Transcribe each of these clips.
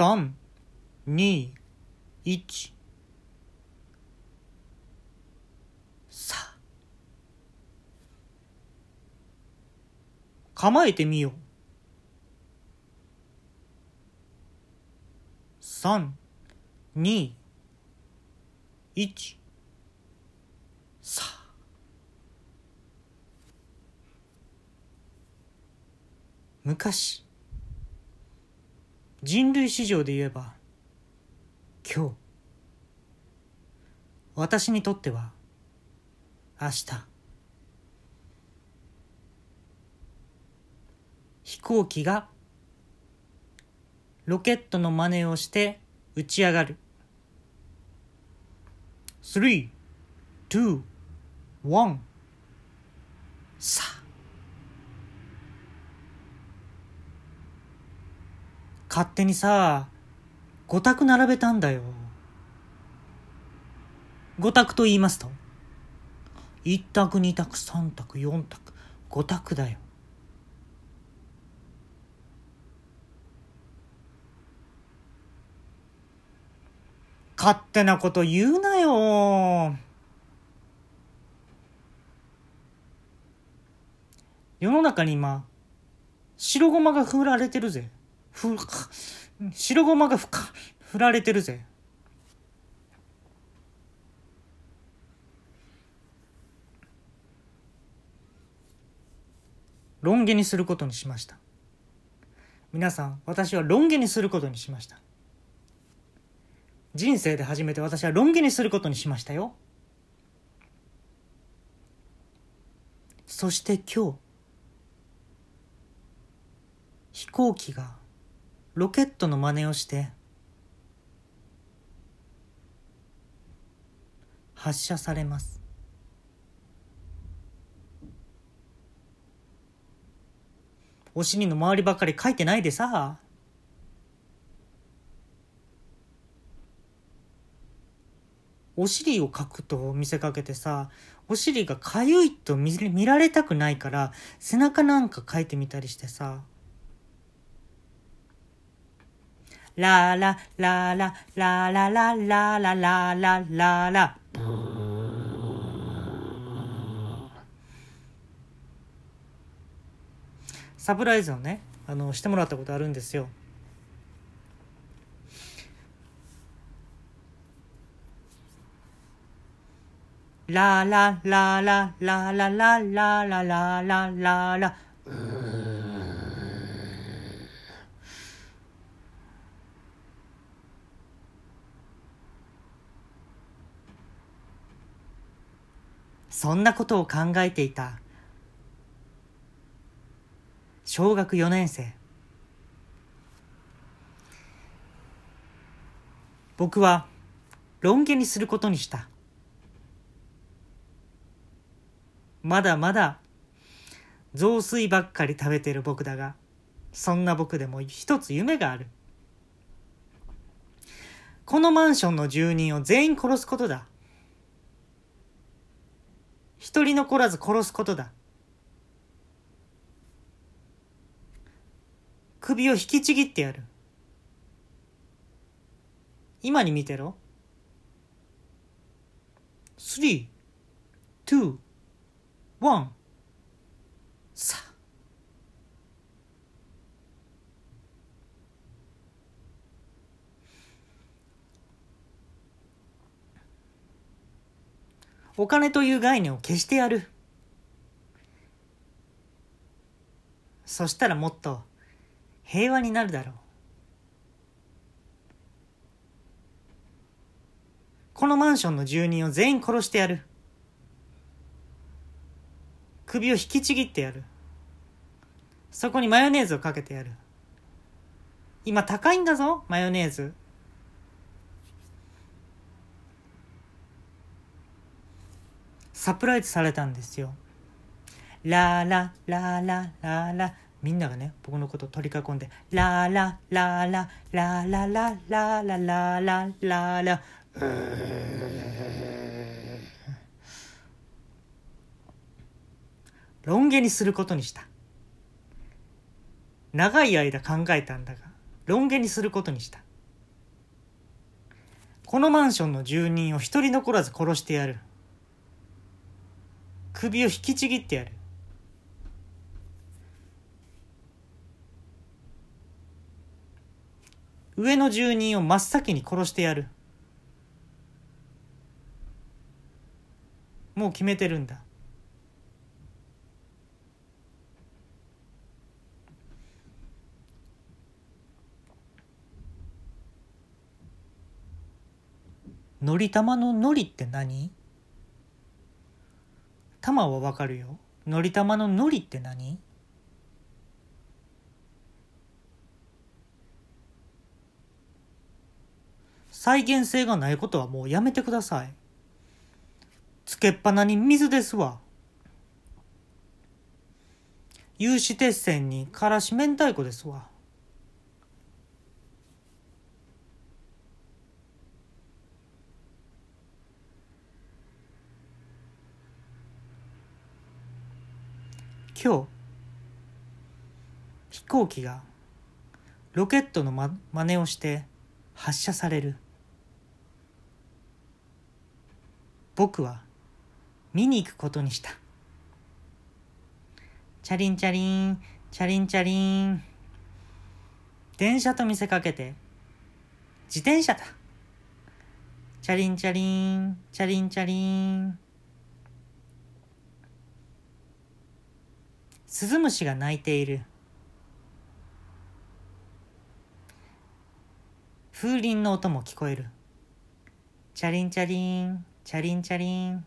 3、2、1。さあ。構えてみよう。3、2、1。さあ。昔人類史上で言えば今日私にとっては明日飛行機がロケットの真似をして打ち上がる。3、2、1さあ。勝手にさ、五択並べたんだよ。五択と言いますと、一択、二択、三択、四択、五択だよ。勝手なこと言うなよ。世の中に今、白ごまが振られてるぜ。ふ、白ごまがふか、振られてるぜ。ロン毛にすることにしました。皆さん、私はロン毛にすることにしました。人生で初めて私はロン毛にすることにしましたよ。そして今日、飛行機がロケットの真似をして発射されます。お尻の周りばかり書いてないでさ。お尻を書くと見せかけてさお尻がかゆいと見見られたくないから背中なんか書いてみたりしてさ。ラララララララララララララ。サプライズをねあのしてもらったことあるんですよ。ラララララララララララララそんなことを考えていた。小学4年生。僕はロン毛にすることにした。まだまだ雑炊ばっかり食べてる僕だがそんな僕でも一つ夢がある。このマンションの住人を全員殺すことだ。一人残らず殺すことだ。首を引きちぎってやる。今に見てろ。3 2 1さあ。お金という概念を消してやる。そしたらもっと平和になるだろう。このマンションの住人を全員殺してやる。首を引きちぎってやる。そこにマヨネーズをかけてやる。今高いんだぞマヨネーズ。サプライズされたんですよ。ララララララ。みんながね僕のことを取り囲んでラララララララララララララ。ロン毛にすることにした。長い間考えたんだがロン毛にすることにした。このマンションの住人を一人残らず殺してやる。首を引きちぎってやる。上の住人を真っ先に殺してやる。もう決めてるんだ。のり玉ののりって何？玉はわかるよ。のり玉ののりって何？再現性がないことはもうやめてください。つけっぱなに水ですわ。有刺鉄線にからし明太子ですわ。今日飛行機がロケットのま真似をして発射される。僕は見に行くことにした。チャリンチャリンチャリンチャリン。電車と見せかけて。自転車だ。チャリンチャリンチャリンチャリン。スズムシが鳴いている。風鈴の音も聞こえる。チャリンチャリンチャリンチャリン。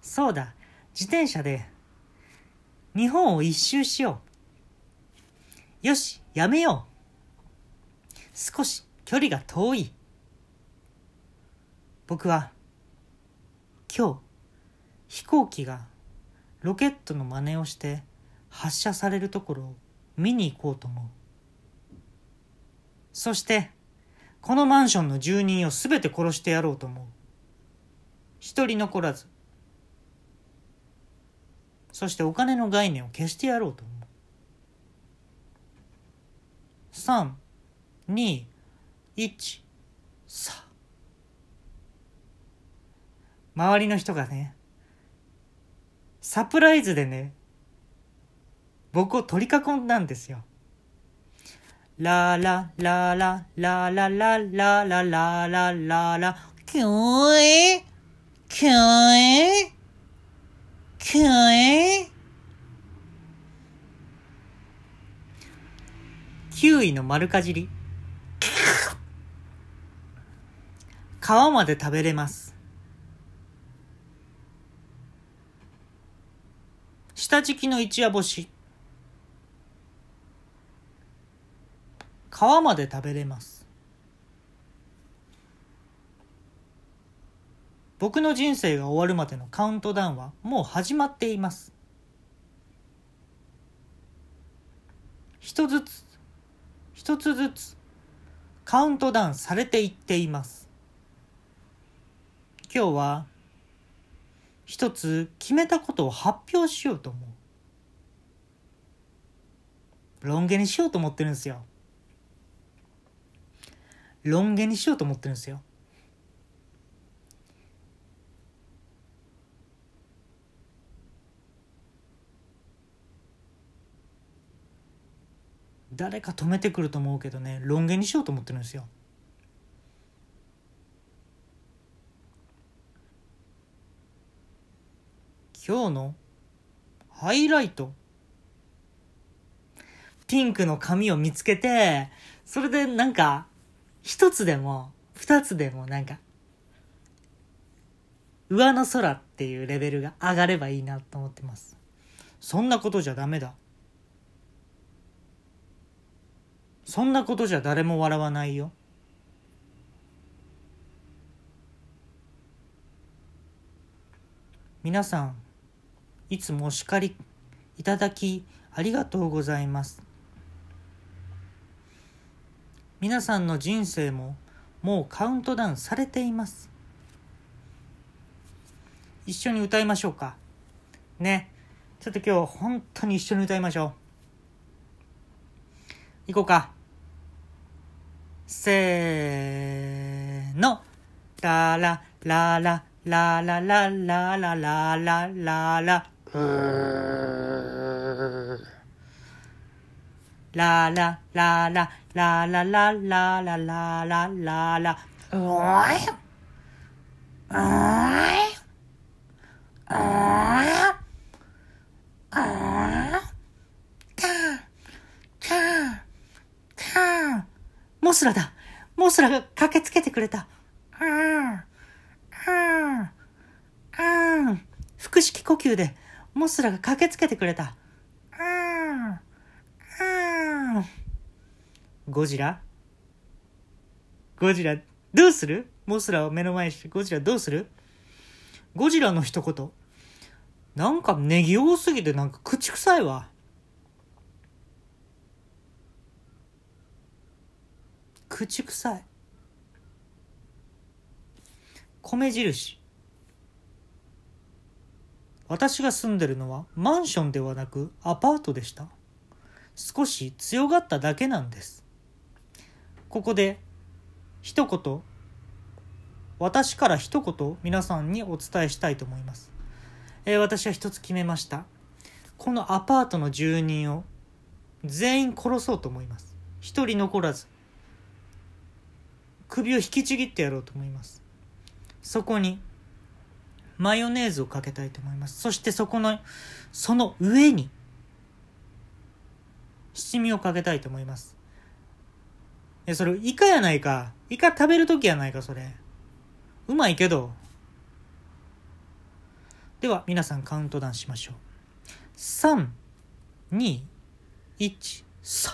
そうだ自転車で。日本を一周しよう。よしやめよう。少し距離が遠い。僕は今日飛行機がロケットの真似をして発射されるところを見に行こうと思う。そして、このマンションの住人をすべて殺してやろうと思う。一人残らず。そしてお金の概念を消してやろうと思う。三、二、一、さ。周りの人がね、サプライズでね、僕を取り囲んだんですよ。ラララララララララララララ。キュー？エキュー？エキュー？エキウイの丸かじり。皮まで食べれます。下敷きの一夜干し。皮まで食べれます。僕の人生が終わるまでのカウントダウンはもう始まっています。一つずつ一つずつカウントダウンされていっています。今日は一つ決めたことを発表しようと思う。ロン毛にしようと思ってるんですよ。ロン毛にしようと思ってるんですよ。誰か止めてくると思うけどねロン毛にしようと思ってるんですよ。今日のハイライト。ピンクの髪を見つけて、それでなんか、一つでも、二つでもなんか、上の空っていうレベルが上がればいいなと思ってます。そんなことじゃダメだ。そんなことじゃ誰も笑わないよ。皆さんいつもお叱りいただきありがとうございます。皆さんの人生ももうカウントダウンされています。一緒に歌いましょうか。ね。ちょっと今日本当に一緒に歌いましょう。行こうか。せーの。ラララララララララララララ。うーラララララララララララララ。うーい。うーい。うーい。あーカーカーカーモスラだモスラが駆けつけてくれたあーああ腹式呼吸でモスラが駆けつけてくれたあーあーゴジラ？ゴジラどうする？モスラを目の前にしてゴジラどうする？ゴジラの一言なんかネギ多すぎてなんか口臭いわ。口臭い。米印。私が住んでるのはマンションではなくアパートでした。少し強がっただけなんです。ここで一言、私から一言皆さんにお伝えしたいと思います。えー、私は一つ決めました。このアパートの住人を全員殺そうと思います。一人残らず首を引きちぎってやろうと思います。そこにマヨネーズをかけたいと思います。そしてそこのその上に七味をかけたいと思います。えそれイカやないかイカ食べるときやないかそれうまいけどでは皆さんカウントダウンしましょう。3、2、1、さ。